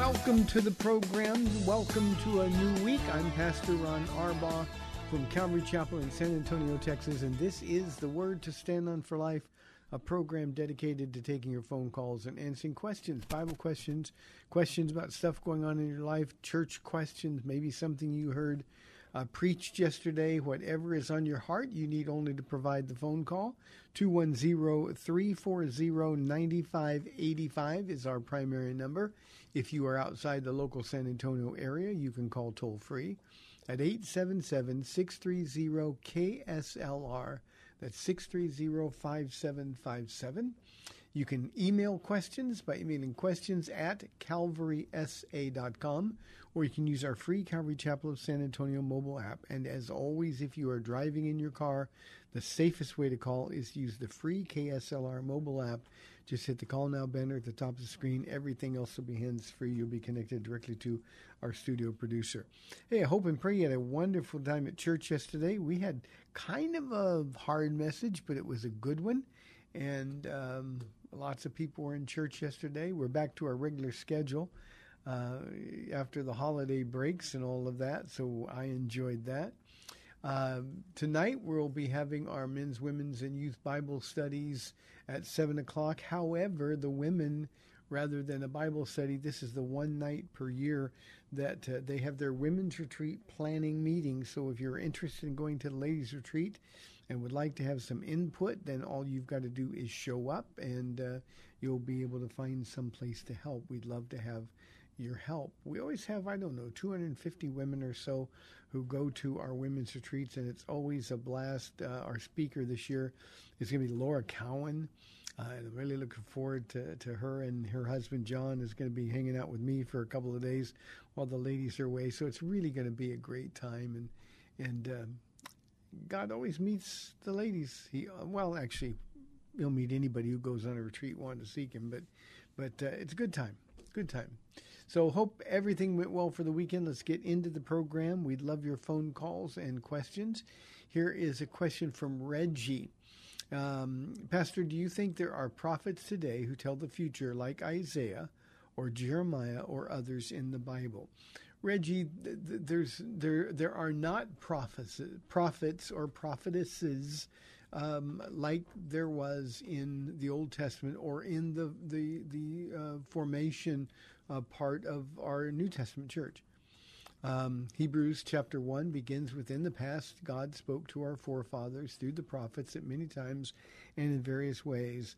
Welcome to the program. Welcome to a new week. I'm Pastor Ron Arbaugh from Calvary Chapel in San Antonio, Texas, and this is the Word to Stand On for Life, a program dedicated to taking your phone calls and answering questions, Bible questions, questions about stuff going on in your life, church questions, maybe something you heard uh, preached yesterday, whatever is on your heart, you need only to provide the phone call. 210 340 9585 is our primary number. If you are outside the local San Antonio area, you can call toll free at 877 630 KSLR. That's 630 5757. You can email questions by emailing questions at calvarysa.com, or you can use our free Calvary Chapel of San Antonio mobile app. And as always, if you are driving in your car, the safest way to call is to use the free KSLR mobile app. Just hit the call now banner at the top of the screen. Everything else will be hands free. You'll be connected directly to our studio producer. Hey, I hope and pray you had a wonderful time at church yesterday. We had kind of a hard message, but it was a good one. And um, lots of people were in church yesterday. We're back to our regular schedule uh, after the holiday breaks and all of that. So I enjoyed that. Uh, tonight we'll be having our men's, women's, and youth Bible studies at seven o'clock. However, the women, rather than a Bible study, this is the one night per year that uh, they have their women's retreat planning meeting. So if you're interested in going to the ladies' retreat and would like to have some input, then all you've got to do is show up, and uh, you'll be able to find some place to help. We'd love to have your help. We always have, I don't know, 250 women or so who go to our women's retreats, and it's always a blast. Uh, our speaker this year is going to be Laura Cowan. Uh, and I'm really looking forward to, to her and her husband John is going to be hanging out with me for a couple of days while the ladies are away. So it's really going to be a great time, and and um, God always meets the ladies. He well, actually, he'll meet anybody who goes on a retreat wanting to seek him. But but uh, it's a good time, good time. So hope everything went well for the weekend. Let's get into the program. We'd love your phone calls and questions. Here is a question from Reggie. Um, Pastor, do you think there are prophets today who tell the future like Isaiah or Jeremiah or others in the Bible? Reggie, th- th- there's there there are not prophets prophets or prophetesses um, like there was in the Old Testament or in the the the uh, formation uh, part of our New Testament church. Um, Hebrews chapter 1 begins with In the past, God spoke to our forefathers through the prophets at many times and in various ways.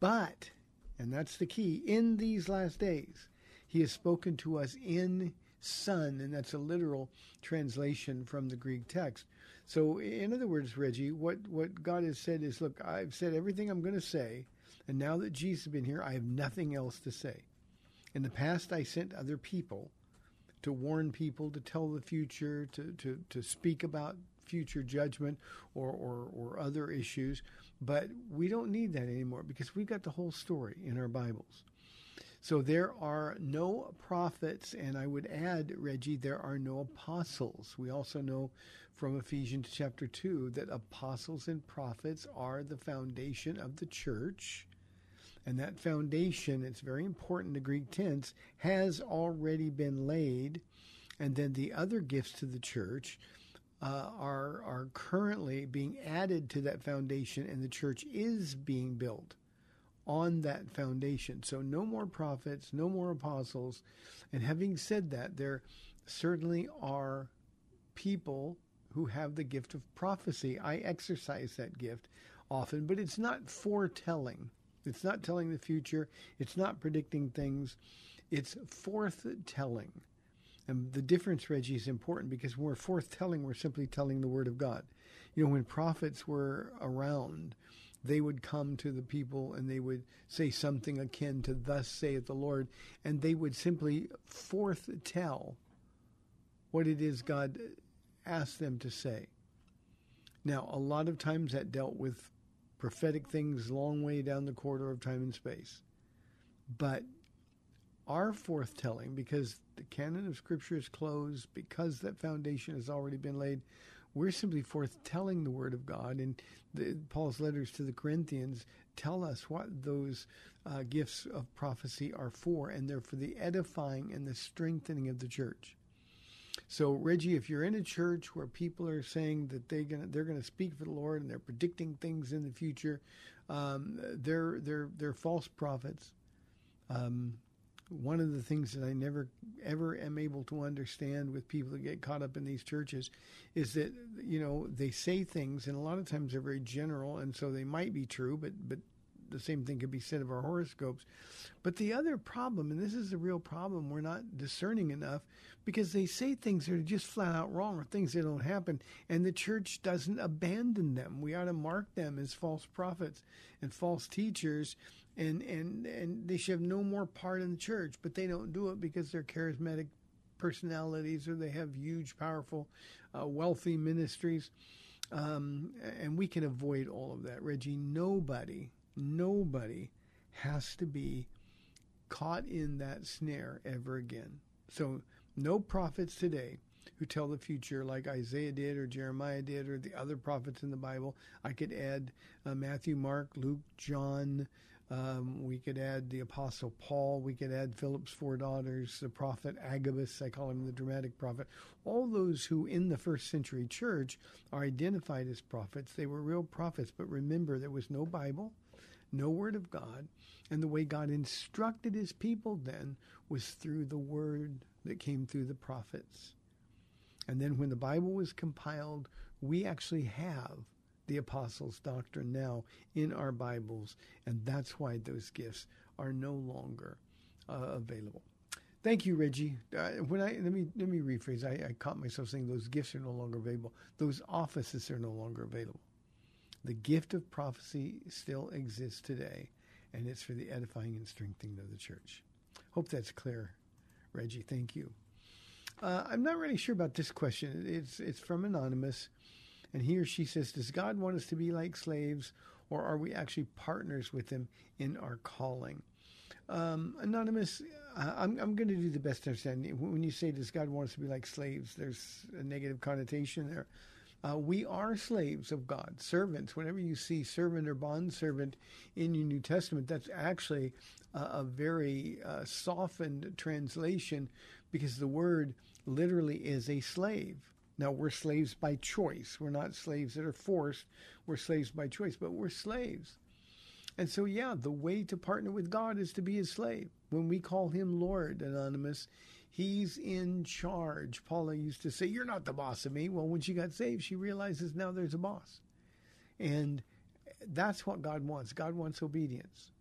But, and that's the key, in these last days, He has spoken to us in Son, and that's a literal translation from the Greek text. So, in other words, Reggie, what, what God has said is look, I've said everything I'm going to say, and now that Jesus has been here, I have nothing else to say. In the past, I sent other people to warn people, to tell the future, to, to, to speak about future judgment or, or, or other issues. But we don't need that anymore because we've got the whole story in our Bibles. So there are no prophets, and I would add, Reggie, there are no apostles. We also know from Ephesians chapter 2 that apostles and prophets are the foundation of the church. And that foundation, it's very important, the Greek tense, has already been laid. And then the other gifts to the church uh, are, are currently being added to that foundation, and the church is being built on that foundation. So no more prophets, no more apostles. And having said that, there certainly are people who have the gift of prophecy. I exercise that gift often, but it's not foretelling. It's not telling the future. It's not predicting things. It's forthtelling. And the difference, Reggie, is important because when we're forthtelling, we're simply telling the word of God. You know, when prophets were around, they would come to the people and they would say something akin to thus saith the lord. And they would simply forthtell what it is god asked them to say. Now a lot of times that dealt with prophetic things long way down the corridor of time and space. But our forthtelling because the canon of scripture is closed because that foundation has already been laid we're simply forthtelling the Word of God, and the, Paul's letters to the Corinthians tell us what those uh, gifts of prophecy are for, and they're for the edifying and the strengthening of the church. So, Reggie, if you're in a church where people are saying that they gonna, they're going to speak for the Lord and they're predicting things in the future, um, they're they're they're false prophets. Um, one of the things that I never ever am able to understand with people that get caught up in these churches is that you know they say things and a lot of times they're very general and so they might be true but but the same thing could be said of our horoscopes. But the other problem and this is the real problem we're not discerning enough because they say things that are just flat out wrong or things that don't happen and the church doesn't abandon them. We ought to mark them as false prophets and false teachers and and and they should have no more part in the church, but they don't do it because they're charismatic personalities or they have huge, powerful, uh, wealthy ministries. Um, and we can avoid all of that, Reggie. Nobody, nobody has to be caught in that snare ever again. So, no prophets today who tell the future like Isaiah did or Jeremiah did or the other prophets in the Bible. I could add uh, Matthew, Mark, Luke, John, um, we could add the Apostle Paul. We could add Philip's four daughters, the prophet Agabus. I call him the dramatic prophet. All those who in the first century church are identified as prophets. They were real prophets. But remember, there was no Bible, no Word of God. And the way God instructed his people then was through the Word that came through the prophets. And then when the Bible was compiled, we actually have the apostles' doctrine now in our Bibles, and that's why those gifts are no longer uh, available. Thank you, Reggie. Uh, when I let me let me rephrase. I, I caught myself saying those gifts are no longer available. Those offices are no longer available. The gift of prophecy still exists today, and it's for the edifying and strengthening of the church. Hope that's clear, Reggie. Thank you. Uh, I'm not really sure about this question. It's it's from anonymous. And he or she says, Does God want us to be like slaves, or are we actually partners with Him in our calling? Um, Anonymous, I'm, I'm going to do the best to understand. When you say, Does God want us to be like slaves, there's a negative connotation there. Uh, we are slaves of God, servants. Whenever you see servant or bond servant in your New Testament, that's actually a very uh, softened translation because the word literally is a slave. Now, we're slaves by choice. We're not slaves that are forced. We're slaves by choice, but we're slaves. And so, yeah, the way to partner with God is to be his slave. When we call him Lord, Anonymous, he's in charge. Paula used to say, You're not the boss of me. Well, when she got saved, she realizes now there's a boss. And that's what God wants. God wants obedience.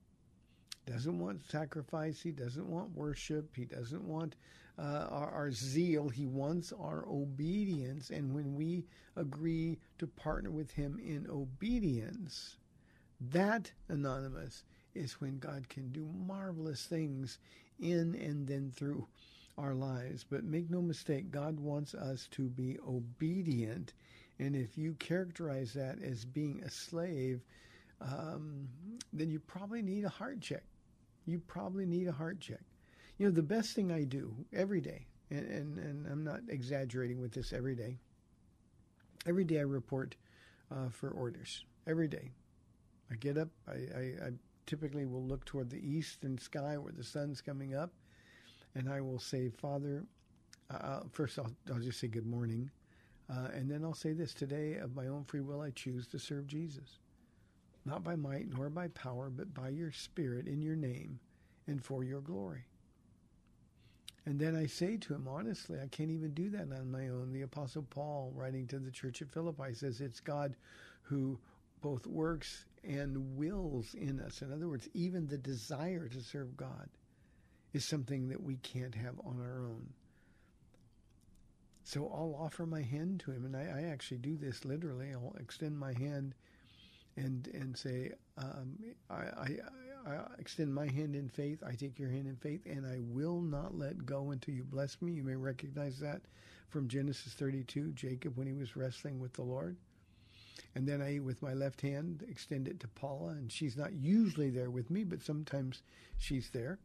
Doesn't want sacrifice. He doesn't want worship. He doesn't want uh, our, our, zeal. He wants our obedience. And when we agree to partner with Him in obedience, that, Anonymous, is when God can do marvelous things in and then through our lives. But make no mistake, God wants us to be obedient. And if you characterize that as being a slave, um, then you probably need a heart check. You probably need a heart check. You know, the best thing I do every day, and, and, and I'm not exaggerating with this every day, every day I report uh, for orders. Every day. I get up, I, I, I typically will look toward the eastern sky where the sun's coming up, and I will say, Father, uh, first I'll, I'll just say good morning. Uh, and then I'll say this today, of my own free will, I choose to serve Jesus. Not by might nor by power, but by your Spirit in your name and for your glory. And then I say to him, honestly, I can't even do that on my own. The Apostle Paul, writing to the church at Philippi, says it's God who both works and wills in us. In other words, even the desire to serve God is something that we can't have on our own. So I'll offer my hand to him, and I, I actually do this literally. I'll extend my hand and and say, um, I, I, I extend my hand in faith. I take your hand in faith, and I will not let go until you bless me. You may recognize that from Genesis 32, Jacob when he was wrestling with the Lord. And then I, with my left hand, extend it to Paula, and she's not usually there with me, but sometimes she's there.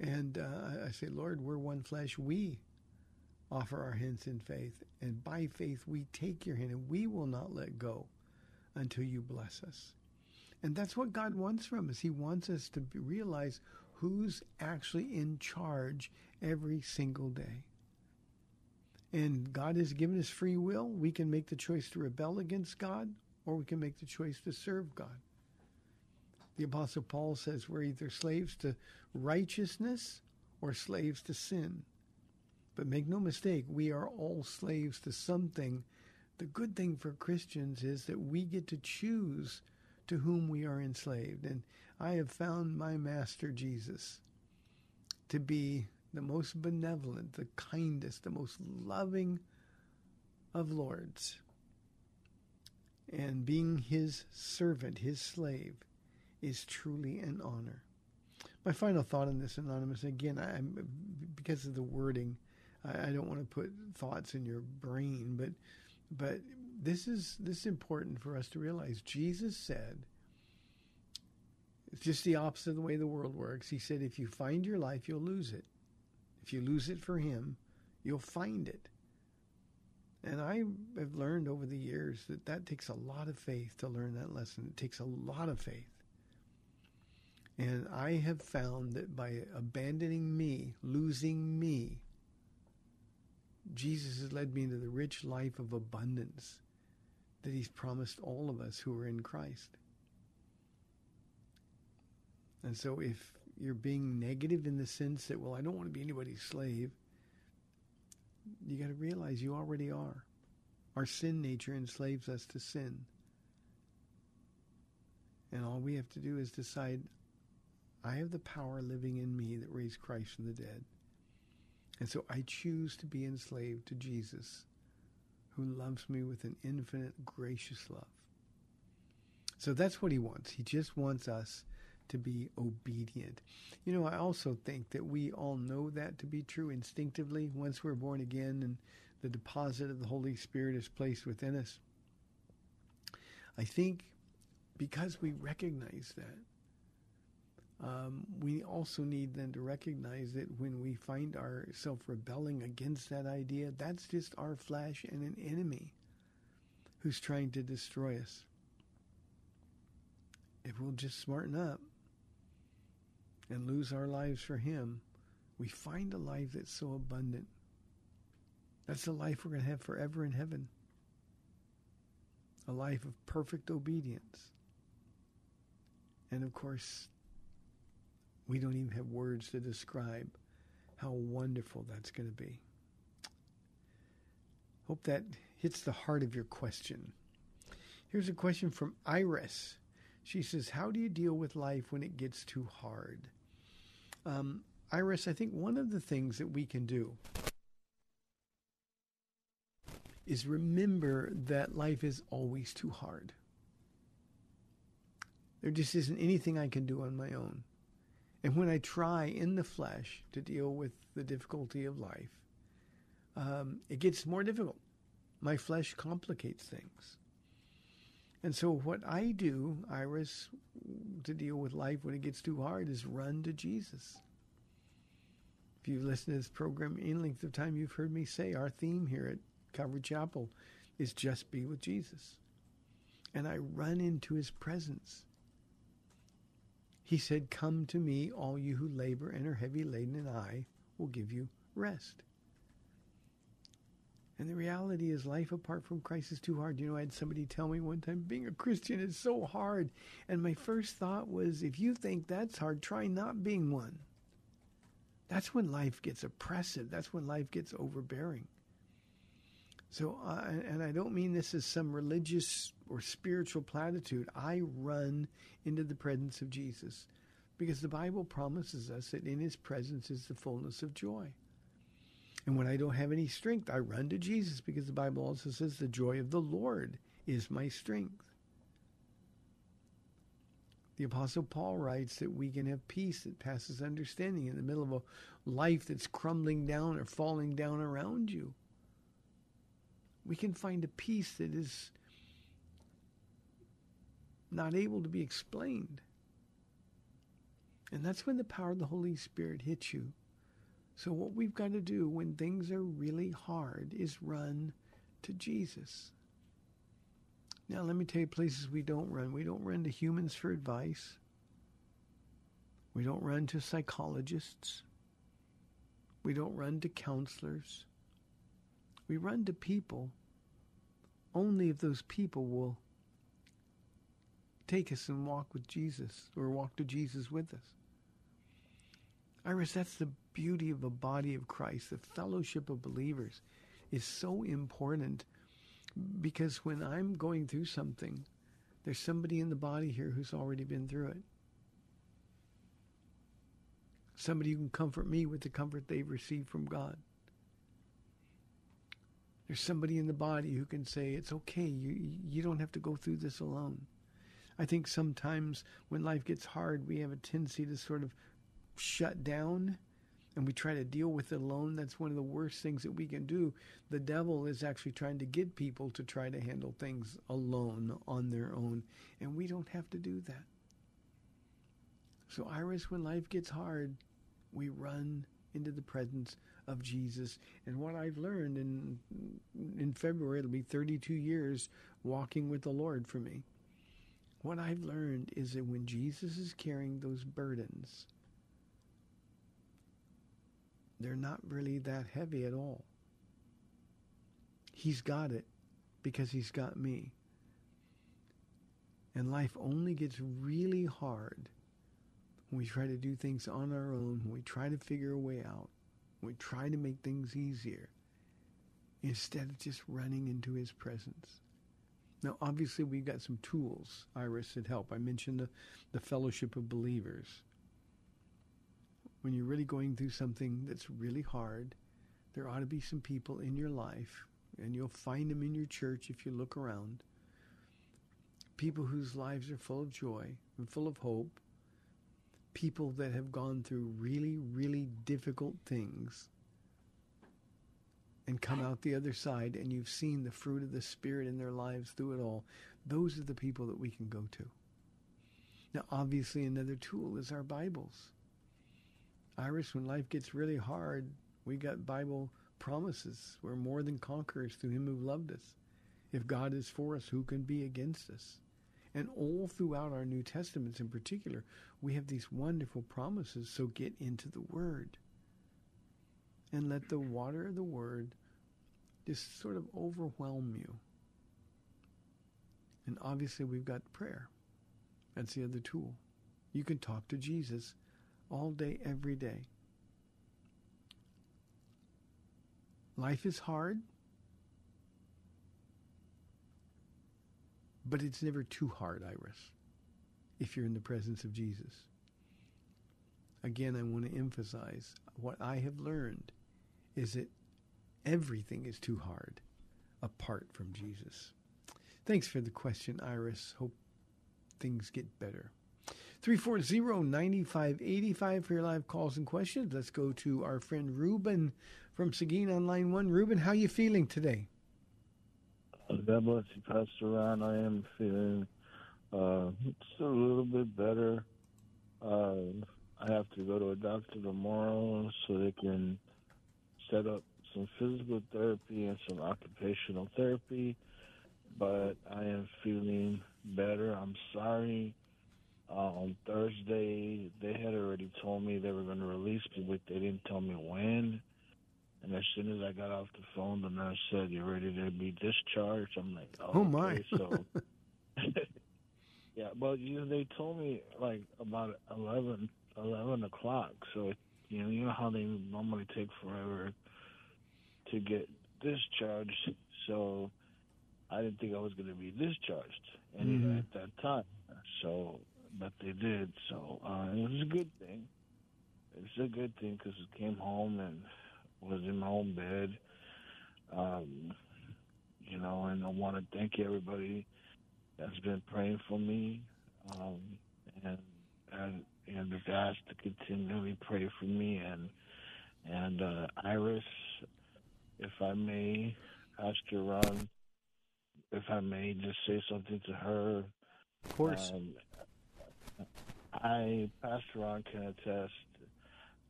And uh, I say, Lord, we're one flesh. We offer our hands in faith, and by faith we take your hand, and we will not let go until you bless us. And that's what God wants from us. He wants us to realize who's actually in charge every single day. And God has given us free will. We can make the choice to rebel against God, or we can make the choice to serve God. The Apostle Paul says we're either slaves to righteousness or slaves to sin. But make no mistake, we are all slaves to something. The good thing for Christians is that we get to choose to whom we are enslaved. And I have found my master Jesus to be the most benevolent, the kindest, the most loving of lords. And being his servant, his slave, is truly an honor. My final thought on this, Anonymous, again, I, because of the wording, I, I don't want to put thoughts in your brain, but but this is this is important for us to realize. Jesus said, it's just the opposite of the way the world works. He said, if you find your life, you'll lose it. If you lose it for Him, you'll find it. And I have learned over the years that that takes a lot of faith to learn that lesson. It takes a lot of faith. And I have found that by abandoning me, losing me, Jesus has led me into the rich life of abundance that He's promised all of us who are in Christ. And so if you're being negative in the sense that, well, I don't want to be anybody's slave, you got to realize you already are. Our sin nature enslaves us to sin. And all we have to do is decide, I have the power living in me that raised Christ from the dead. And so I choose to be enslaved to Jesus, who loves me with an infinite, gracious love. So that's what he wants. He just wants us to be obedient. You know, I also think that we all know that to be true instinctively once we're born again and the deposit of the Holy Spirit is placed within us. I think because we recognize that, um, we also need then to recognize that when we find ourselves rebelling against that idea, that's just our flesh and an enemy who's trying to destroy us. If we'll just smarten up and lose our lives for Him, we find a life that's so abundant. That's the life we're going to have forever in heaven. A life of perfect obedience. And of course, we don't even have words to describe how wonderful that's going to be. Hope that hits the heart of your question. Here's a question from Iris. She says, How do you deal with life when it gets too hard? Um, Iris, I think one of the things that we can do is remember that life is always too hard. There just isn't anything I can do on my own. And when I try in the flesh to deal with the difficulty of life, um, it gets more difficult. My flesh complicates things. And so, what I do, Iris, to deal with life when it gets too hard is run to Jesus. If you've listened to this program any length of time, you've heard me say our theme here at Calvary Chapel is just be with Jesus. And I run into his presence. He said, Come to me, all you who labor and are heavy laden, and I will give you rest. And the reality is, life apart from Christ is too hard. You know, I had somebody tell me one time, being a Christian is so hard. And my first thought was, if you think that's hard, try not being one. That's when life gets oppressive. That's when life gets overbearing. So, uh, and I don't mean this as some religious or spiritual platitude. I run into the presence of Jesus because the Bible promises us that in his presence is the fullness of joy. And when I don't have any strength, I run to Jesus because the Bible also says the joy of the Lord is my strength. The Apostle Paul writes that we can have peace that passes understanding in the middle of a life that's crumbling down or falling down around you. We can find a peace that is not able to be explained. And that's when the power of the Holy Spirit hits you. So, what we've got to do when things are really hard is run to Jesus. Now, let me tell you places we don't run. We don't run to humans for advice. We don't run to psychologists. We don't run to counselors. We run to people only if those people will take us and walk with Jesus or walk to Jesus with us. Iris, that's the beauty of a body of Christ. The fellowship of believers is so important because when I'm going through something, there's somebody in the body here who's already been through it. Somebody who can comfort me with the comfort they've received from God. There's somebody in the body who can say, it's okay, you, you don't have to go through this alone. I think sometimes when life gets hard, we have a tendency to sort of shut down and we try to deal with it alone. That's one of the worst things that we can do. The devil is actually trying to get people to try to handle things alone on their own, and we don't have to do that. So, Iris, when life gets hard, we run into the presence of Jesus. And what I've learned in in February, it'll be 32 years walking with the Lord for me. What I've learned is that when Jesus is carrying those burdens, they're not really that heavy at all. He's got it because he's got me. And life only gets really hard when we try to do things on our own, when we try to figure a way out, we try to make things easier, instead of just running into his presence. Now, obviously, we've got some tools, Iris, that help. I mentioned the, the fellowship of believers. When you're really going through something that's really hard, there ought to be some people in your life, and you'll find them in your church if you look around. People whose lives are full of joy and full of hope. People that have gone through really, really difficult things and come out the other side and you've seen the fruit of the Spirit in their lives through it all, those are the people that we can go to. Now, obviously, another tool is our Bibles. Iris, when life gets really hard, we got Bible promises. We're more than conquerors through Him who loved us. If God is for us, who can be against us? And all throughout our New Testaments in particular, we have these wonderful promises. So get into the Word and let the water of the Word just sort of overwhelm you. And obviously, we've got prayer. That's the other tool. You can talk to Jesus all day, every day. Life is hard, but it's never too hard, Iris, if you're in the presence of Jesus. Again, I want to emphasize what I have learned is that everything is too hard apart from Jesus. Thanks for the question, Iris. Hope things get better. 340-9585 for your live calls and questions. Let's go to our friend Ruben from Seguin on line one. Ruben, how you feeling today? God bless you, Pastor Ron. I am feeling uh, just a little bit better. Uh, I have to go to a doctor tomorrow so they can set up some physical therapy and some occupational therapy. But I am feeling better. I'm sorry. Uh, on Thursday, they had already told me they were going to release me, but they didn't tell me when. And as soon as I got off the phone, the nurse said, "You're ready to be discharged." I'm like, "Oh, Oh, my. okay, so yeah, but you know, they told me like about 11, 11 o'clock. So you know, you know how they normally take forever to get discharged. So I didn't think I was going to be discharged any Mhm. at that time. So, but they did. So uh, it was a good thing. It's a good thing because I came home and was in my own bed. Um, you know, and I want to thank everybody that's been praying for me, um, and and and if asked to continually pray for me and and uh, Iris, if I may, Pastor Ron, if I may just say something to her. Of course. Um, I, Pastor Ron, can attest.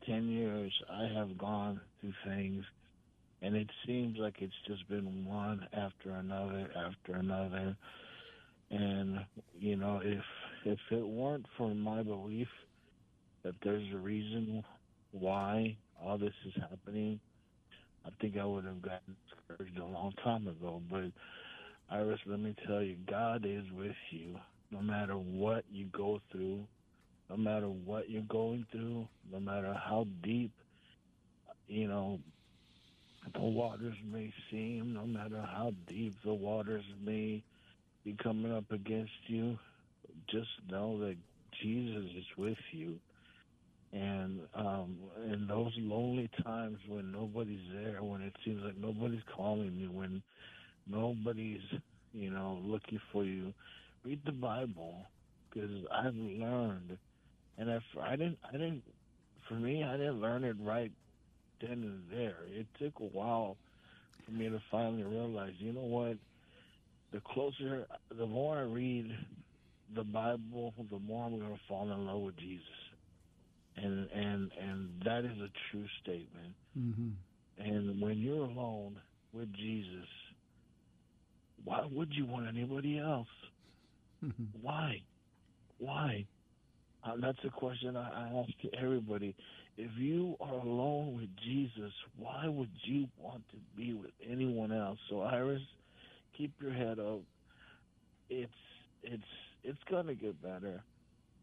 Ten years, I have gone through things, and it seems like it's just been one after another after another. And you know, if if it weren't for my belief that there's a reason why all this is happening, I think I would have gotten discouraged a long time ago. But Iris, let me tell you, God is with you no matter what you go through, no matter what you're going through, no matter how deep, you know, the waters may seem, no matter how deep the waters may be coming up against you, just know that Jesus is with you. And um, in those lonely times when nobody's there, when it seems like nobody's calling you, when nobody's, you know, looking for you, read the Bible because I've learned, and if I didn't, I didn't, for me, I didn't learn it right then and there. It took a while for me to finally realize, you know what? The closer, the more I read the Bible, the more I'm going to fall in love with Jesus, and and and that is a true statement. hmm And when you're alone with Jesus, why would you want anybody else? Why? Why? Uh, that's a question I, I ask to everybody. If you are alone with Jesus, why would you want to be with anyone else? So, Iris, keep your head up. It's it's it's gonna get better,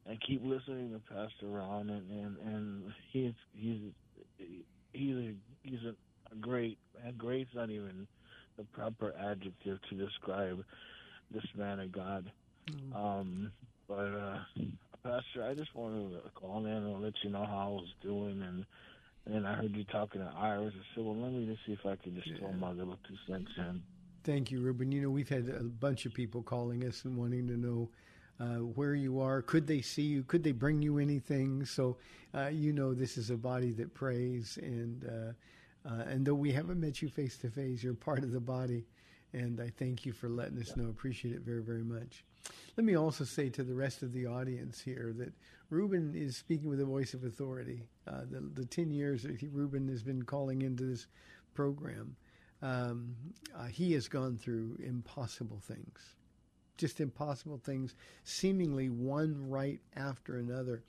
and keep listening to Pastor Ron, and and, and he's he's he's a, he's a, a great and great's not even the proper adjective to describe this man of God. Um, but uh, Pastor, I just wanted to call in and let you know how I was doing, and and I heard you talking to Iris. I said, well, let me just see if I can just throw my little two cents in. Thank you, Ruben. You know, we've had a bunch of people calling us and wanting to know uh, where you are. Could they see you? Could they bring you anything? So, uh, you know, this is a body that prays, and uh, uh, and though we haven't met you face to face, you're part of the body. And I thank you for letting us know. Appreciate it very, very much. Let me also say to the rest of the audience here that Ruben is speaking with a voice of authority. Uh, the, the 10 years that he, Ruben has been calling into this program, um, uh, he has gone through impossible things, just impossible things, seemingly one right after another.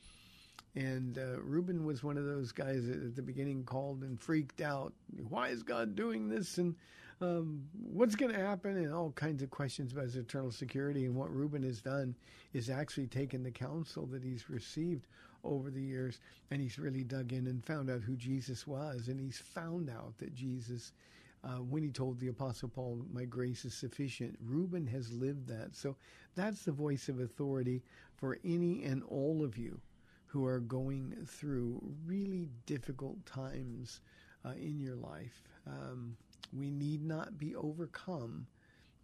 And uh, Ruben was one of those guys that at the beginning called and freaked out. Why is God doing this? And um, what's going to happen? And all kinds of questions about his eternal security. And what Ruben has done is actually taken the counsel that he's received over the years and he's really dug in and found out who Jesus was. And he's found out that Jesus uh, when he told the Apostle Paul, My grace is sufficient. Reuben has lived that. So that's the voice of authority for any and all of you who are going through really difficult times uh, in your life. Um, we need not be overcome,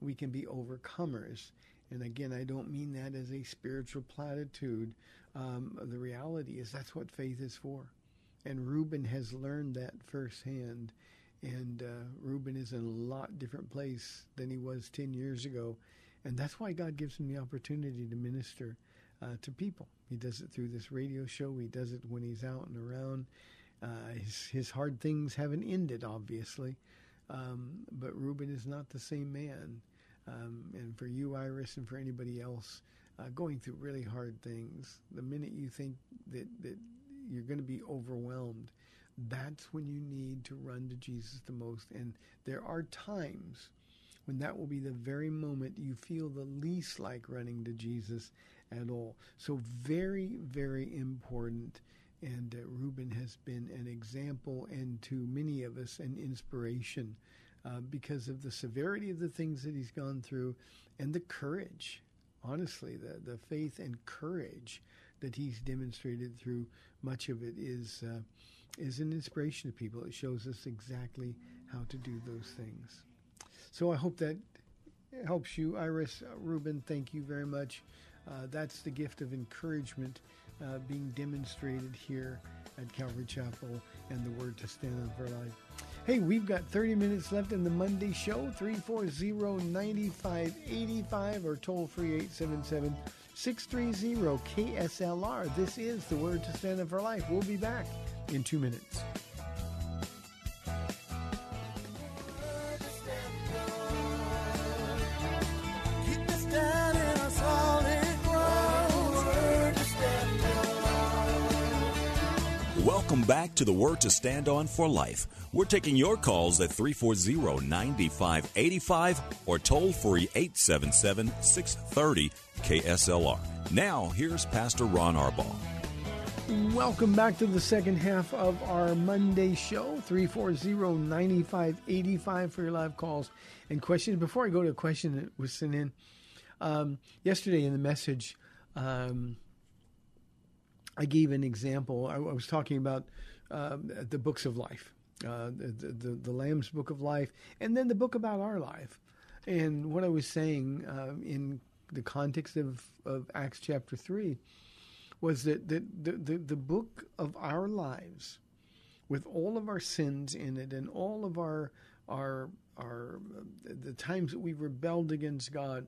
we can be overcomers. And again, I don't mean that as a spiritual platitude. Um, the reality is that's what faith is for. And Reuben has learned that firsthand. And uh, Reuben is in a lot different place than he was 10 years ago. And that's why God gives him the opportunity to minister uh, to people. He does it through this radio show, he does it when he's out and around. Uh, his, his hard things haven't ended, obviously. Um, but Reuben is not the same man. Um, and for you, Iris, and for anybody else uh, going through really hard things, the minute you think that, that you're going to be overwhelmed, that's when you need to run to Jesus the most. And there are times when that will be the very moment you feel the least like running to Jesus at all. So, very, very important. And uh, Reuben has been an example and to many of us an inspiration uh, because of the severity of the things that he's gone through and the courage, honestly, the, the faith and courage that he's demonstrated through much of it is, uh, is an inspiration to people. It shows us exactly how to do those things. So I hope that helps you, Iris. Reuben, thank you very much. Uh, that's the gift of encouragement uh, being demonstrated here at Calvary Chapel and the Word to Stand on for Life. Hey, we've got 30 minutes left in the Monday show, 340-9585 or toll free 877 630 KSLR. This is the Word to Stand on for Life. We'll be back in two minutes. Welcome back to the Word to Stand On for Life. We're taking your calls at 340 9585 or toll free 877 630 KSLR. Now, here's Pastor Ron Arbaugh. Welcome back to the second half of our Monday show, 340-9585 for your live calls and questions. Before I go to a question that was sent in, um, yesterday in the message, um, I gave an example. I, I was talking about um, the books of life, uh, the, the, the Lamb's Book of Life, and then the book about our life. And what I was saying um, in the context of, of Acts chapter 3 was that the, the, the, the book of our lives, with all of our sins in it and all of our our our the times that we rebelled against God,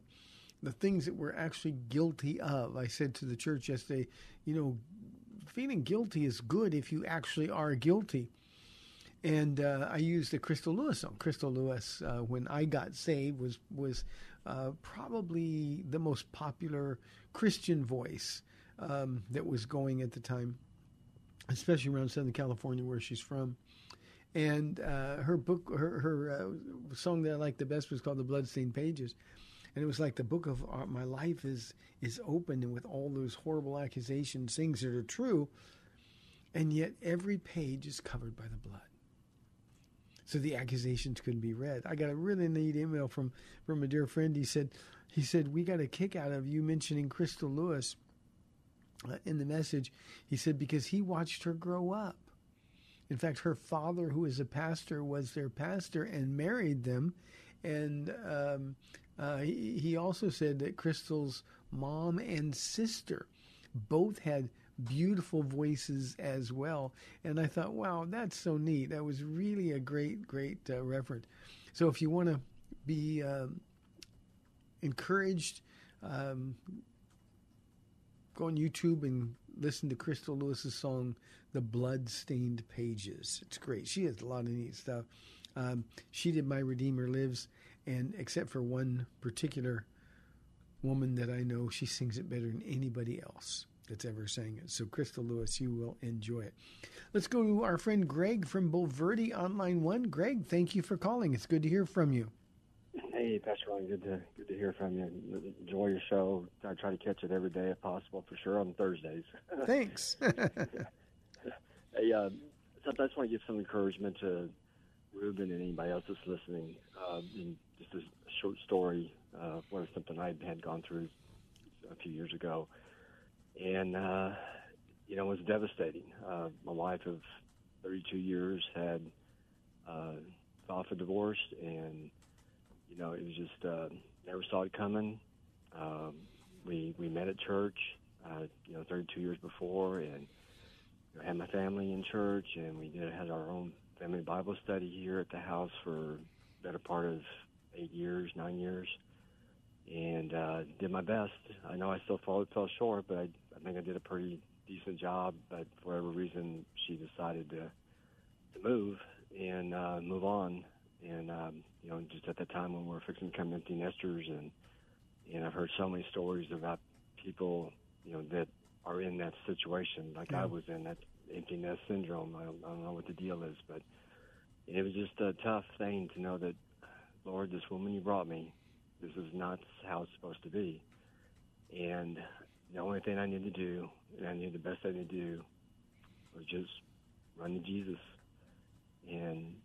the things that we're actually guilty of. I said to the church yesterday, you know, feeling guilty is good if you actually are guilty. And uh, I used the Crystal Lewis song. Crystal Lewis, uh, when I got saved, was was uh, probably the most popular Christian voice um, that was going at the time, especially around Southern California, where she's from. And uh, her book, her her uh, song that I liked the best was called "The Bloodstained Pages," and it was like the book of uh, my life is is open and with all those horrible accusations, things that are true, and yet every page is covered by the blood. So the accusations couldn't be read. I got a really neat email from from a dear friend. He said, he said we got a kick out of you mentioning Crystal Lewis uh, in the message. He said because he watched her grow up. In fact, her father, who is a pastor, was their pastor and married them. And um, uh, he, he also said that Crystal's mom and sister both had beautiful voices as well. And I thought, wow, that's so neat. That was really a great, great uh, reference. So if you want to be um, encouraged, um, go on YouTube and listen to Crystal Lewis's song, The Blood-Stained Pages. It's great. She has a lot of neat stuff. Um, she did My Redeemer Lives, and except for one particular woman that I know, she sings it better than anybody else that's ever sang it. So, Crystal Lewis, you will enjoy it. Let's go to our friend Greg from Bulverde on line one. Greg, thank you for calling. It's good to hear from you. Hey, Pastor Ron, good to good to hear from you. Enjoy your show. I try to catch it every day if possible, for sure on Thursdays. Thanks. hey, uh, so I just want to give some encouragement to Ruben and anybody else that's listening. Uh, in just a short story, uh, what something I had gone through a few years ago, and uh, you know it was devastating. Uh, my wife of 32 years had uh, filed for divorce, and you know, it was just uh, never saw it coming. Um, we we met at church, uh, you know, 32 years before, and you know, had my family in church, and we did had our own family Bible study here at the house for better part of eight years, nine years, and uh, did my best. I know I still fell, fell short, but I, I think I did a pretty decent job. But for whatever reason, she decided to to move and uh, move on. And um, you know, just at that time when we were fixing to become empty nesters, and and I've heard so many stories about people, you know, that are in that situation, like I was in that empty nest syndrome. I don't, I don't know what the deal is, but it was just a tough thing to know that, Lord, this woman you brought me, this is not how it's supposed to be. And the only thing I needed to do, and I knew the best thing to do, was just run to Jesus and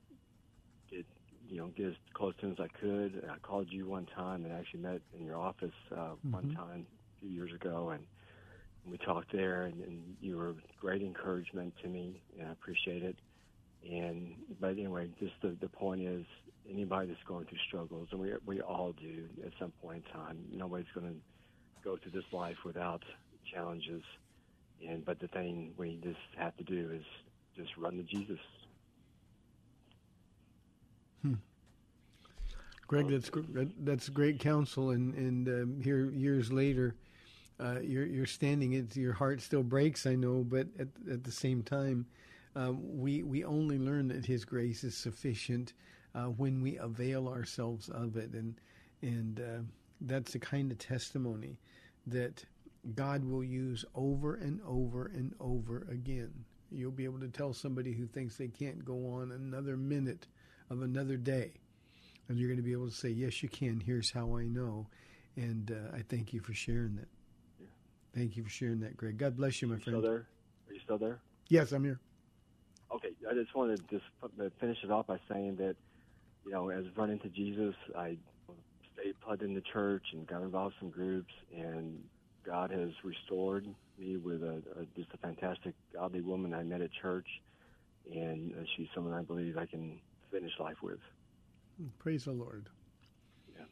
get, you know, get as close to him as I could. And I called you one time and actually met in your office uh, one Mhm. time a few years ago, and we talked there, and, and you were great encouragement to me, and I appreciate it. And but anyway, just the the point is, anybody that's going through struggles, and we we all do at some point in time. Nobody's going to go through this life without challenges. And but the thing we just have to do is just run to Jesus. Greg, that's that's great counsel, and and um, here years later, uh, you're you're standing. It your heart still breaks, I know, but at at the same time, um, we we only learn that His grace is sufficient uh, when we avail ourselves of it, and and uh, that's the kind of testimony that God will use over and over and over again. You'll be able to tell somebody who thinks they can't go on another minute of another day and you're going to be able to say, "Yes, you can. Here's how I know." And uh, I thank you for sharing that. Thank you for sharing that, Greg. God bless you, my You friend. still there? Are you still there? Yes, I'm here. Okay, I just wanted to just finish it off by saying that, you know, as run into Jesus, I stayed plugged in the church and got involved in some groups, and God has restored me with a, a just a fantastic godly woman I met at church, and uh, she's someone I believe I can finish life with. Praise the Lord. Yeah.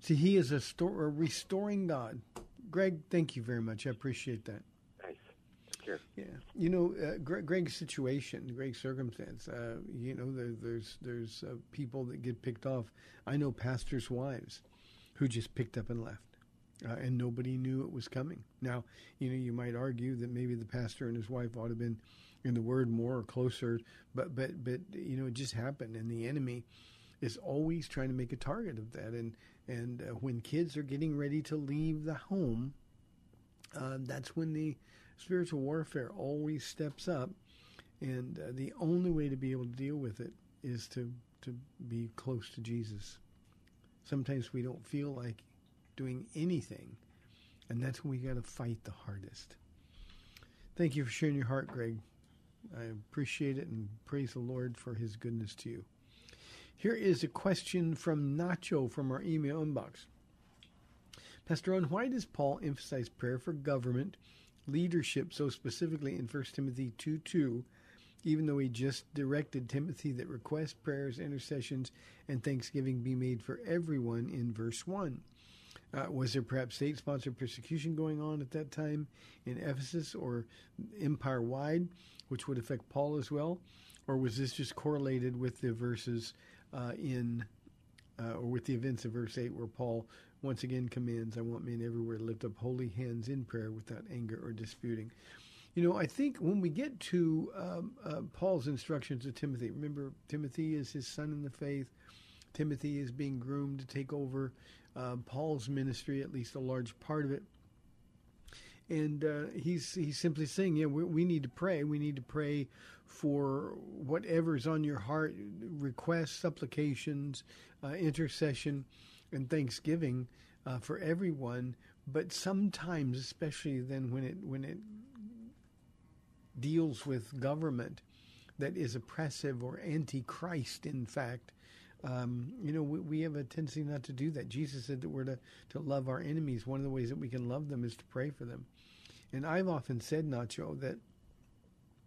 See, He is a, stor- a restoring God. Greg, thank you very much. I appreciate that. Thanks. Take care. Yeah, you know, uh, Greg, Greg's situation, Greg's circumstance. Uh, you know, there, there's there's uh, people that get picked off. I know pastors' wives who just picked up and left, uh, and nobody knew it was coming. Now, you know, you might argue that maybe the pastor and his wife ought to have been in the Word more or closer, but but but you know, it just happened, and the enemy is always trying to make a target of that. And and uh, when kids are getting ready to leave the home, uh, that's when the spiritual warfare always steps up, and uh, the only way to be able to deal with it is to to be close to Jesus. Sometimes we don't feel like doing anything, and that's when we got to fight the hardest. Thank you for sharing your heart, Greg. I appreciate it and praise the Lord for His goodness to you. Here is a question from Nacho from our email inbox. Pastor Ron, why does Paul emphasize prayer for government leadership so specifically in 1 Timothy 2 2, even though he just directed Timothy that requests, prayers, intercessions, and thanksgiving be made for everyone in verse 1? Uh, was there perhaps state sponsored persecution going on at that time in Ephesus or empire wide, which would affect Paul as well? Or was this just correlated with the verses in, uh, or with the events of verse 8 where Paul once again commands, I want men everywhere to lift up holy hands in prayer without anger or disputing? You know, I think when we get to um, uh, Paul's instructions to Timothy, remember, Timothy is his son in the faith. Timothy is being groomed to take over uh, Paul's ministry, at least a large part of it. And uh, he's he's simply saying, yeah, we, we need to pray. We need to pray for whatever's on your heart, requests, supplications, uh, intercession, and thanksgiving uh, for everyone. But sometimes, especially then when it when it deals with government that is oppressive or anti-Christ, in fact, um, you know, we, we have a tendency not to do that. Jesus said that we're to, to love our enemies. One of the ways that we can love them is to pray for them. And I've often said, Nacho, that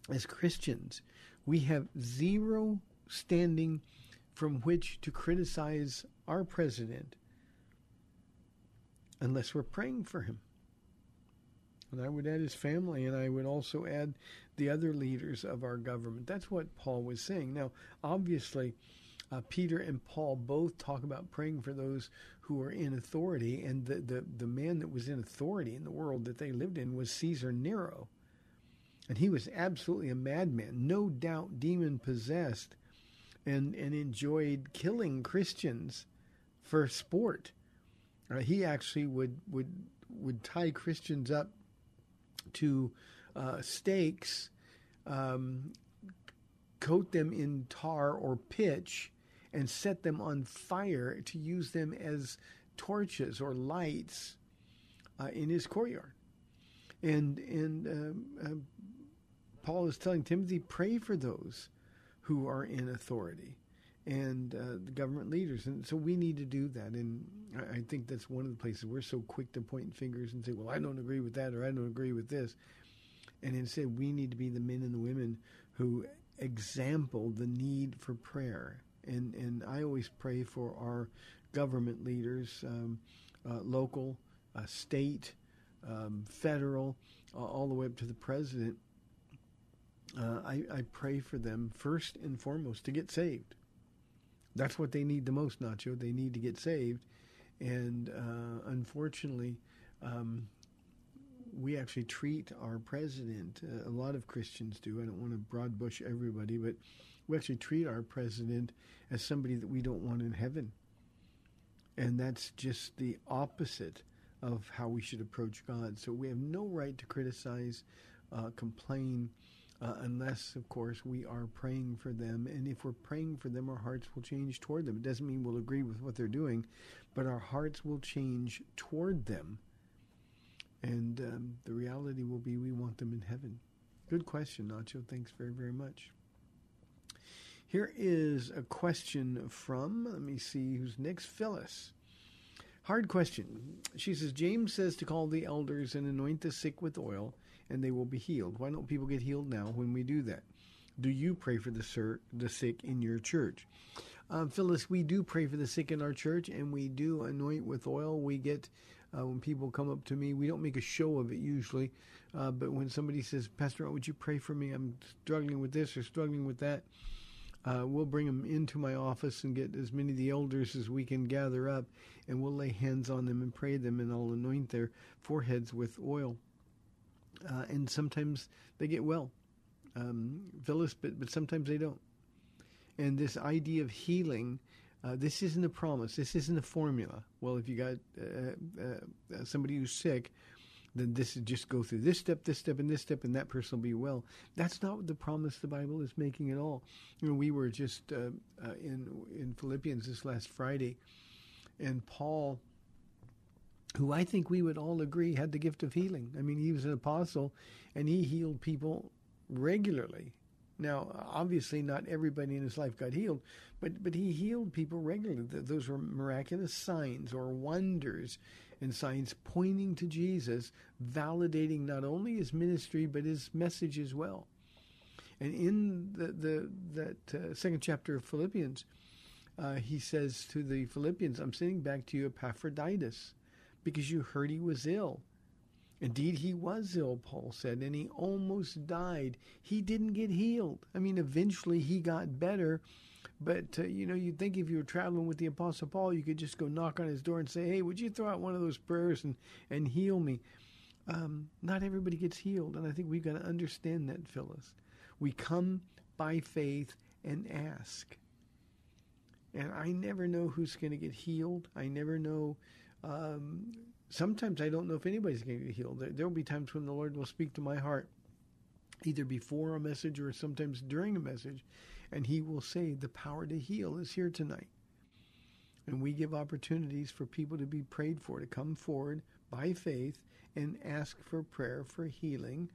as Christians, we have zero standing from which to criticize our president unless we're praying for him. And I would add his family, and I would also add the other leaders of our government. That's what Paul was saying. Now, obviously, uh, Peter and Paul both talk about praying for those who are in authority, and the, the, the man that was in authority in the world that they lived in was Caesar Nero. And he was absolutely a madman, no doubt demon possessed, and, and enjoyed killing Christians for sport. Uh, he actually would, would, would tie Christians up to uh, stakes, um, coat them in tar or pitch, and set them on fire to use them as torches or lights uh, in his courtyard. And and um, uh, Paul is telling Timothy, pray for those who are in authority and uh, the government leaders. And so we need to do that. And I, I think that's one of the places we're so quick to point fingers and say, well, I don't agree with that or I don't agree with this. And instead, we need to be the men and the women who example the need for prayer. And, and I always pray for our government leaders, um, uh, local, uh, state, um, federal, uh, all the way up to the president. Uh, I, I pray for them first and foremost to get saved. That's what they need the most, Nacho. They need to get saved. And uh, unfortunately, um, we actually treat our president, uh, a lot of Christians do, I don't want to broad bush everybody, but we actually treat our president as somebody that we don't want in heaven. And that's just the opposite of how we should approach God. So we have no right to criticize, uh, complain, uh, unless, of course, we are praying for them. And if we're praying for them, our hearts will change toward them. It doesn't mean we'll agree with what they're doing, but our hearts will change toward them. And um, the reality will be we want them in heaven. Good question, Nacho. Thanks very, very much. Here is a question from, let me see who's next, Phyllis. Hard question. She says, James says to call the elders and anoint the sick with oil, and they will be healed. Why don't people get healed now when we do that? Do you pray for the, sir, the sick in your church? Uh, Phyllis, we do pray for the sick in our church, and we do anoint with oil. We get, uh, when people come up to me, we don't make a show of it usually, uh, but when somebody says, Pastor, would you pray for me? I'm struggling with this or struggling with that. Uh, we'll bring them into my office and get as many of the elders as we can gather up, and we'll lay hands on them and pray them, and I'll anoint their foreheads with oil. Uh, and sometimes they get well, um, Phyllis, but, but sometimes they don't. And this idea of healing, uh, this isn't a promise, this isn't a formula. Well, if you got uh, uh, somebody who's sick, then this is just go through this step, this step, and this step, and that person will be well. That's not the promise the Bible is making at all. You know, we were just uh, uh, in in Philippians this last Friday, and Paul, who I think we would all agree had the gift of healing. I mean, he was an apostle, and he healed people regularly. Now, obviously, not everybody in his life got healed, but but he healed people regularly. Those were miraculous signs or wonders and signs pointing to Jesus, validating not only his ministry but his message as well. And in the, the that uh, second chapter of Philippians, uh, he says to the Philippians, "I'm sending back to you Epaphroditus, because you heard he was ill." Indeed, he was ill, Paul said, and he almost died. He didn't get healed. I mean, eventually he got better, but, uh, you know, you'd think if you were traveling with the Apostle Paul, you could just go knock on his door and say, hey, would you throw out one of those prayers and, and heal me? Um, not everybody gets healed, and I think we've got to understand that, Phyllis. We come by faith and ask. And I never know who's going to get healed. I never know. Um, sometimes I don't know if anybody's going to get healed. There will be times when the Lord will speak to my heart, either before a message or sometimes during a message, and He will say, The power to heal is here tonight. And we give opportunities for people to be prayed for, to come forward by faith and ask for prayer for healing.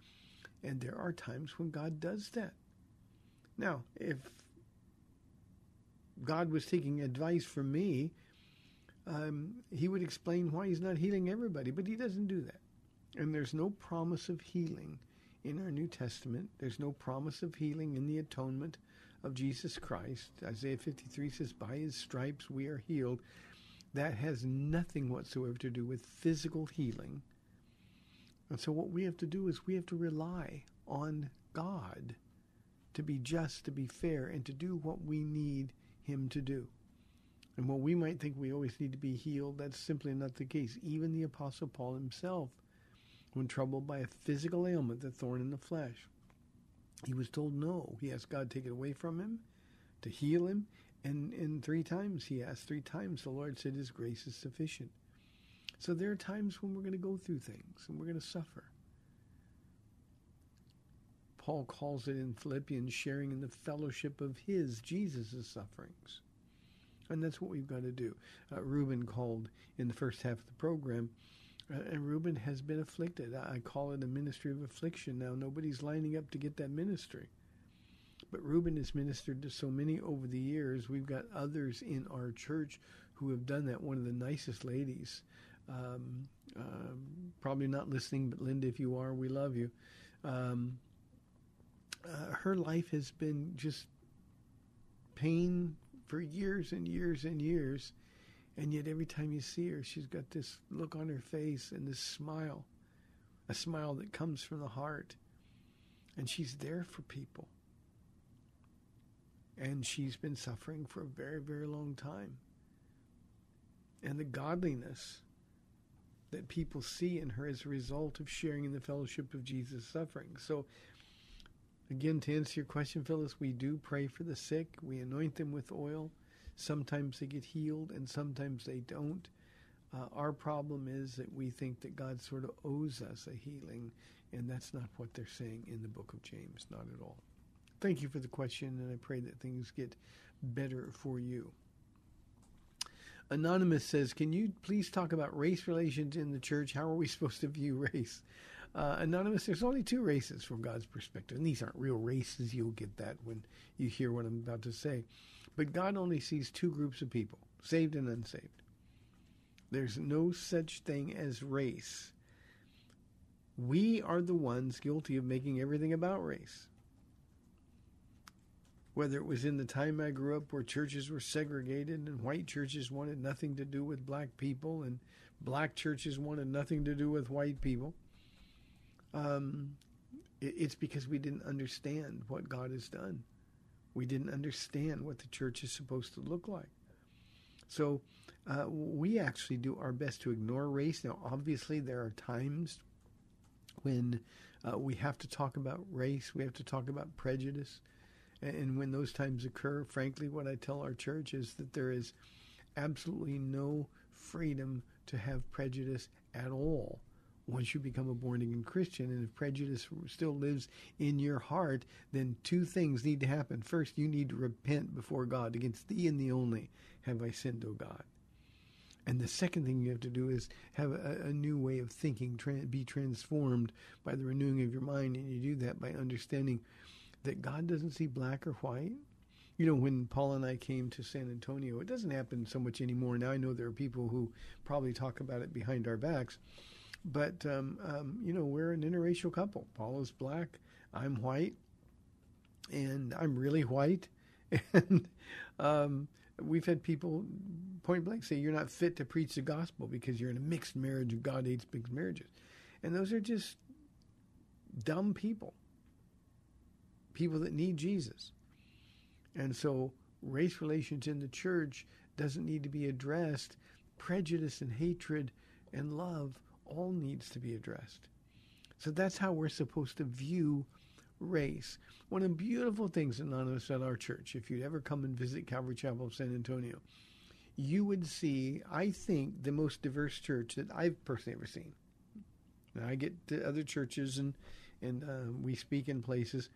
And there are times when God does that. Now, if God was taking advice from me, um, he would explain why he's not healing everybody, but he doesn't do that. And there's no promise of healing in our New Testament. There's no promise of healing in the atonement of Jesus Christ. Isaiah 53 says, By his stripes we are healed. That has nothing whatsoever to do with physical healing. And so, what we have to do is we have to rely on God to be just, to be fair, and to do what we need him to do. And while we might think we always need to be healed, that's simply not the case. Even the Apostle Paul himself, when troubled by a physical ailment, the thorn in the flesh, he was told no. He asked God to take it away from him, to heal him, and, and three times he asked, three times the Lord said his grace is sufficient. So there are times when we're going to go through things and we're going to suffer. Paul calls it in Philippians sharing in the fellowship of his, Jesus' sufferings. And that's what we've got to do. Uh, Reuben called in the first half of the program, and Reuben has been afflicted. I call it a ministry of affliction now. Nobody's lining up to get that ministry. But Reuben has ministered to so many over the years. We've got others in our church who have done that. One of the nicest ladies, um, uh, probably not listening, but Linda, if you are, we love you. Um, uh, her life has been just pain for years and years and years. And yet, every time you see her, she's got this look on her face and this smile a smile that comes from the heart. And she's there for people. And she's been suffering for a very, very long time. And the godliness that people see in her as a result of sharing in the fellowship of Jesus' suffering. So, again, to answer your question, Phyllis, we do pray for the sick. We anoint them with oil. Sometimes they get healed, and sometimes they don't. Uh, our problem is that we think that God sort of owes us a healing, and that's not what they're saying in the book of James, not at all. Thank you for the question, and I pray that things get better for you. Anonymous says, Can you please talk about race relations in the church? How are we supposed to view race? Uh, Anonymous, there's only two races from God's perspective, and these aren't real races. You'll get that when you hear what I'm about to say. But God only sees two groups of people saved and unsaved. There's no such thing as race. We are the ones guilty of making everything about race. Whether it was in the time I grew up where churches were segregated and white churches wanted nothing to do with black people and black churches wanted nothing to do with white people, um, it's because we didn't understand what God has done. We didn't understand what the church is supposed to look like. So uh, we actually do our best to ignore race. Now, obviously, there are times when uh, we have to talk about race, we have to talk about prejudice. And when those times occur, frankly, what I tell our church is that there is absolutely no freedom to have prejudice at all once you become a born again Christian. And if prejudice still lives in your heart, then two things need to happen. First, you need to repent before God. Against thee and thee only have I sinned, O God. And the second thing you have to do is have a, a new way of thinking, tra- be transformed by the renewing of your mind. And you do that by understanding that God doesn't see black or white. You know, when Paul and I came to San Antonio, it doesn't happen so much anymore. Now I know there are people who probably talk about it behind our backs. But, um, um, you know, we're an interracial couple. Paul is black, I'm white, and I'm really white. And um, we've had people point blank say, You're not fit to preach the gospel because you're in a mixed marriage God hates mixed marriages. And those are just dumb people, people that need Jesus. And so, race relations in the church doesn't need to be addressed. Prejudice and hatred and love all needs to be addressed. So that's how we're supposed to view race. One of the beautiful things, Anonymous, at our church, if you'd ever come and visit Calvary Chapel of San Antonio, you would see, I think, the most diverse church that I've personally ever seen. Now, I get to other churches and and uh, we speak in places,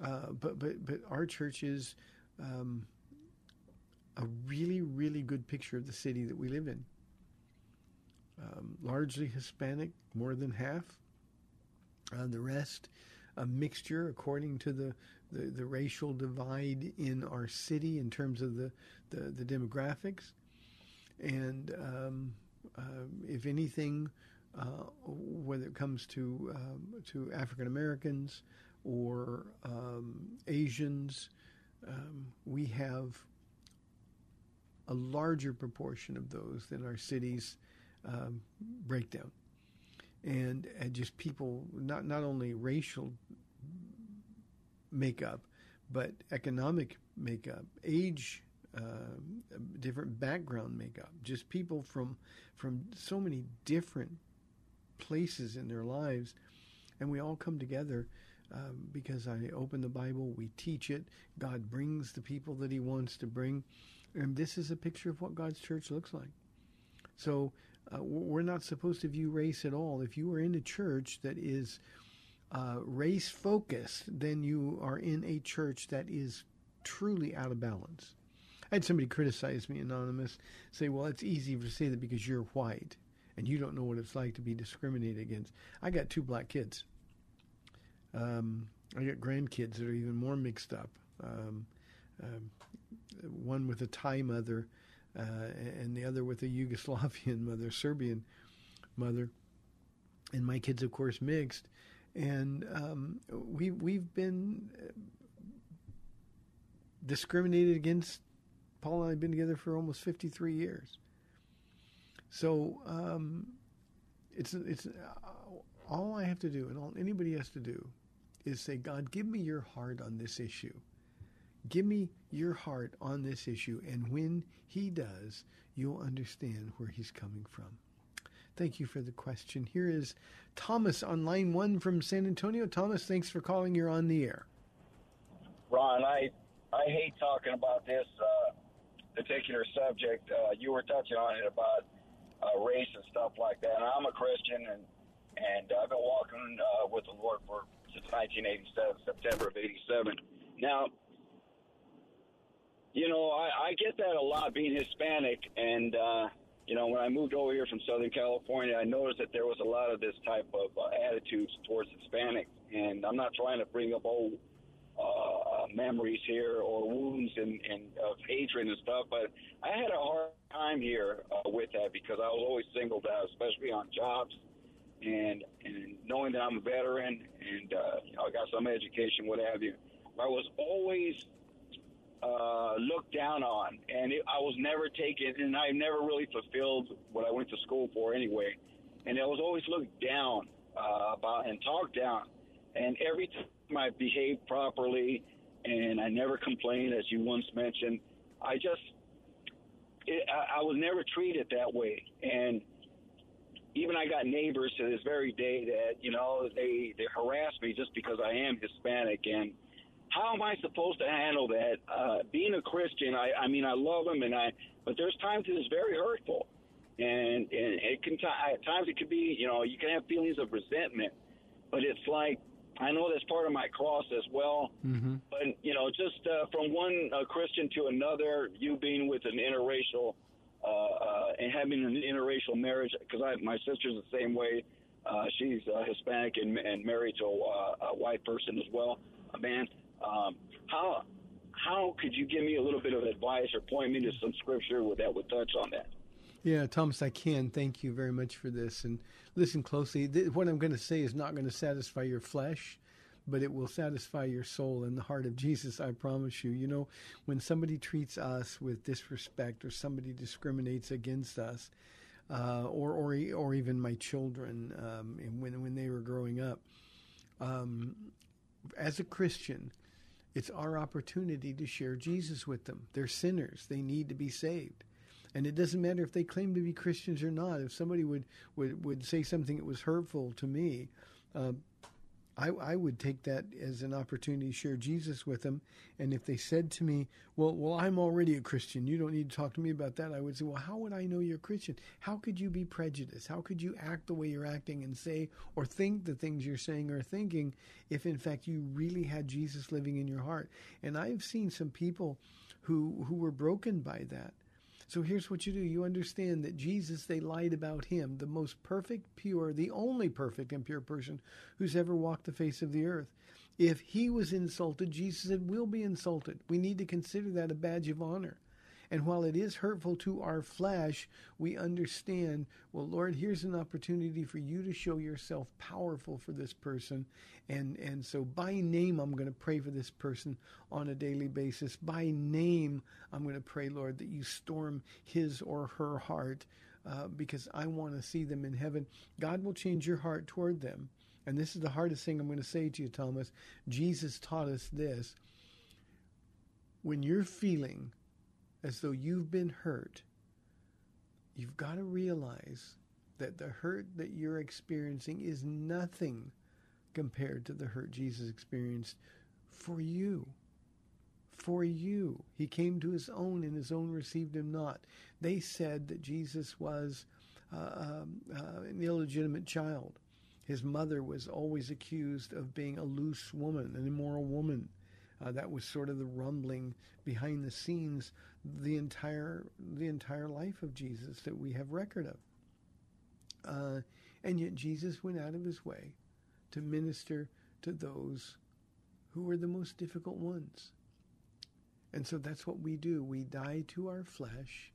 uh, but but but our church is um, a really really good picture of the city that we live in um, largely Hispanic, more than half. Uh, the rest, a mixture according to the, the, the, racial divide in our city in terms of the, the, the demographics. And um, uh, if anything, uh, whether it comes to um, to African Americans or um, Asians, um, we have a larger proportion of those than our cities um, breakdown, and and just people not not only racial makeup, but economic makeup, age uh, different background makeup, just people from from so many different places in their lives, and we all come together um, because I open the Bible, we teach it. God brings the people that He wants to bring, and this is a picture of what God's church looks like. So uh, we're not supposed to view race at all. If you are in a church that is uh, race focused, then you are in a church that is truly out of balance. I had somebody criticize me, anonymous, say, "Well, it's easy to say that because you're white and you don't know what it's like to be discriminated against." I got two black kids. Um, I got grandkids that are even more mixed up. Um, um, one with a Thai mother, uh, and the other with a Yugoslavian mother, Serbian mother, and my kids, of course, mixed. And um, we we've been uh, discriminated against. Paul and I have been together for almost 53 years. So um, it's it's uh, all I have to do, and all anybody has to do, is say, God, give me your heart on this issue. Give me your heart on this issue, and when He does, you'll understand where He's coming from. Thank you for the question. Here is Thomas on line one from San Antonio. Thomas, thanks for calling. You're on the air. Ron, I I hate talking about this uh, particular subject. Uh, you were touching on it about uh, race and stuff like that. And I'm a Christian, and and I've been walking uh, with the Lord for since 1987, September of '87. Now, you know, I, I get that a lot being Hispanic, and uh, you know, when I moved over here from Southern California, I noticed that there was a lot of this type of uh, attitudes towards Hispanics, and I'm not trying to bring up old uh, memories here or wounds and, and of hatred and stuff, but I had a hard time here uh, with that because I was always singled out, especially on jobs, and and knowing that I'm a veteran and uh, you know, I got some education, what have you. I was always uh, looked down on, and it, I was never taken, and I never really fulfilled what I went to school for anyway. And I was always looked down uh, about and talked down. And every time I behaved properly, and I never complained, as you once mentioned, I just it, I, I was never treated that way. And even I got neighbors to this very day that you know they they harass me just because I am Hispanic and how am I supposed to handle that? Uh, being a Christian, I, I mean, I love him, and I, but there's times it's very hurtful, and and it can t- at times it could be, you know, you can have feelings of resentment, but it's like I know that's part of my cross as well. Mm-hmm. But you know, just uh, from one uh, Christian to another, you being with an interracial uh, uh, and having an interracial marriage, because I my sister's the same way. Uh, she's uh, Hispanic and, and married to uh, a white person as well, a man. Um, how how could you give me a little bit of advice or point me to some scripture that would touch on that? Yeah, Thomas, I can. Thank you very much for this. And listen closely. What I'm going to say is not going to satisfy your flesh, but it will satisfy your soul and the heart of Jesus, I promise you. You know, when somebody treats us with disrespect or somebody discriminates against us, uh, or, or, or even my children um, when, when they were growing up, um, as a Christian, it's our opportunity to share Jesus with them. They're sinners, they need to be saved. And it doesn't matter if they claim to be Christians or not. If somebody would, would, would say something that was hurtful to me, uh, I, I would take that as an opportunity to share Jesus with them. And if they said to me, well, well, I'm already a Christian. You don't need to talk to me about that. I would say, well, how would I know you're a Christian? How could you be prejudiced? How could you act the way you're acting and say or think the things you're saying or thinking if in fact you really had Jesus living in your heart? And I've seen some people who, who were broken by that. So here's what you do. You understand that Jesus, they lied about him, the most perfect, pure, the only perfect and pure person who's ever walked the face of the earth. If he was insulted, Jesus said, We'll be insulted. We need to consider that a badge of honor. And while it is hurtful to our flesh, we understand, well, Lord, here's an opportunity for you to show yourself powerful for this person. And, and so by name, I'm going to pray for this person on a daily basis. By name, I'm going to pray, Lord, that you storm his or her heart uh, because I want to see them in heaven. God will change your heart toward them. And this is the hardest thing I'm going to say to you, Thomas. Jesus taught us this. When you're feeling as though you've been hurt, you've got to realize that the hurt that you're experiencing is nothing compared to the hurt Jesus experienced for you. For you. He came to his own, and his own received him not. They said that Jesus was uh, um, uh, an illegitimate child. His mother was always accused of being a loose woman, an immoral woman. Uh, that was sort of the rumbling behind the scenes, the entire the entire life of Jesus that we have record of. Uh, and yet Jesus went out of his way to minister to those who were the most difficult ones. And so that's what we do. We die to our flesh.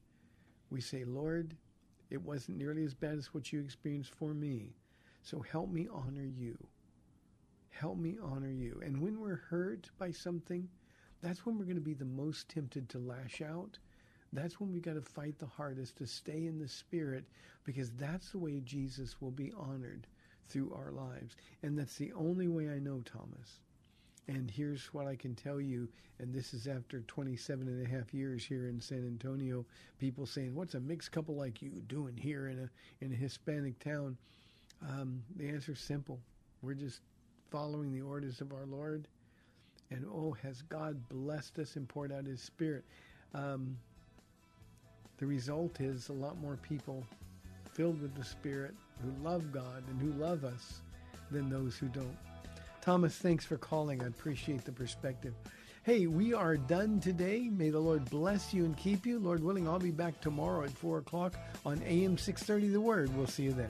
We say, Lord, it wasn't nearly as bad as what you experienced for me. So help me honor you. Help me honor you. And when we're hurt by something, that's when we're going to be the most tempted to lash out. That's when we got to fight the hardest to stay in the spirit because that's the way Jesus will be honored through our lives. And that's the only way I know, Thomas. And here's what I can tell you, and this is after 27 and a half years here in San Antonio, people saying, what's a mixed couple like you doing here in a, in a Hispanic town? Um, the answer is simple. We're just following the orders of our Lord. And oh, has God blessed us and poured out his spirit. Um, the result is a lot more people filled with the Spirit who love God and who love us than those who don't. Thomas, thanks for calling. I appreciate the perspective. Hey, we are done today. May the Lord bless you and keep you. Lord willing, I'll be back tomorrow at 4 o'clock on AM 630 The Word. We'll see you then.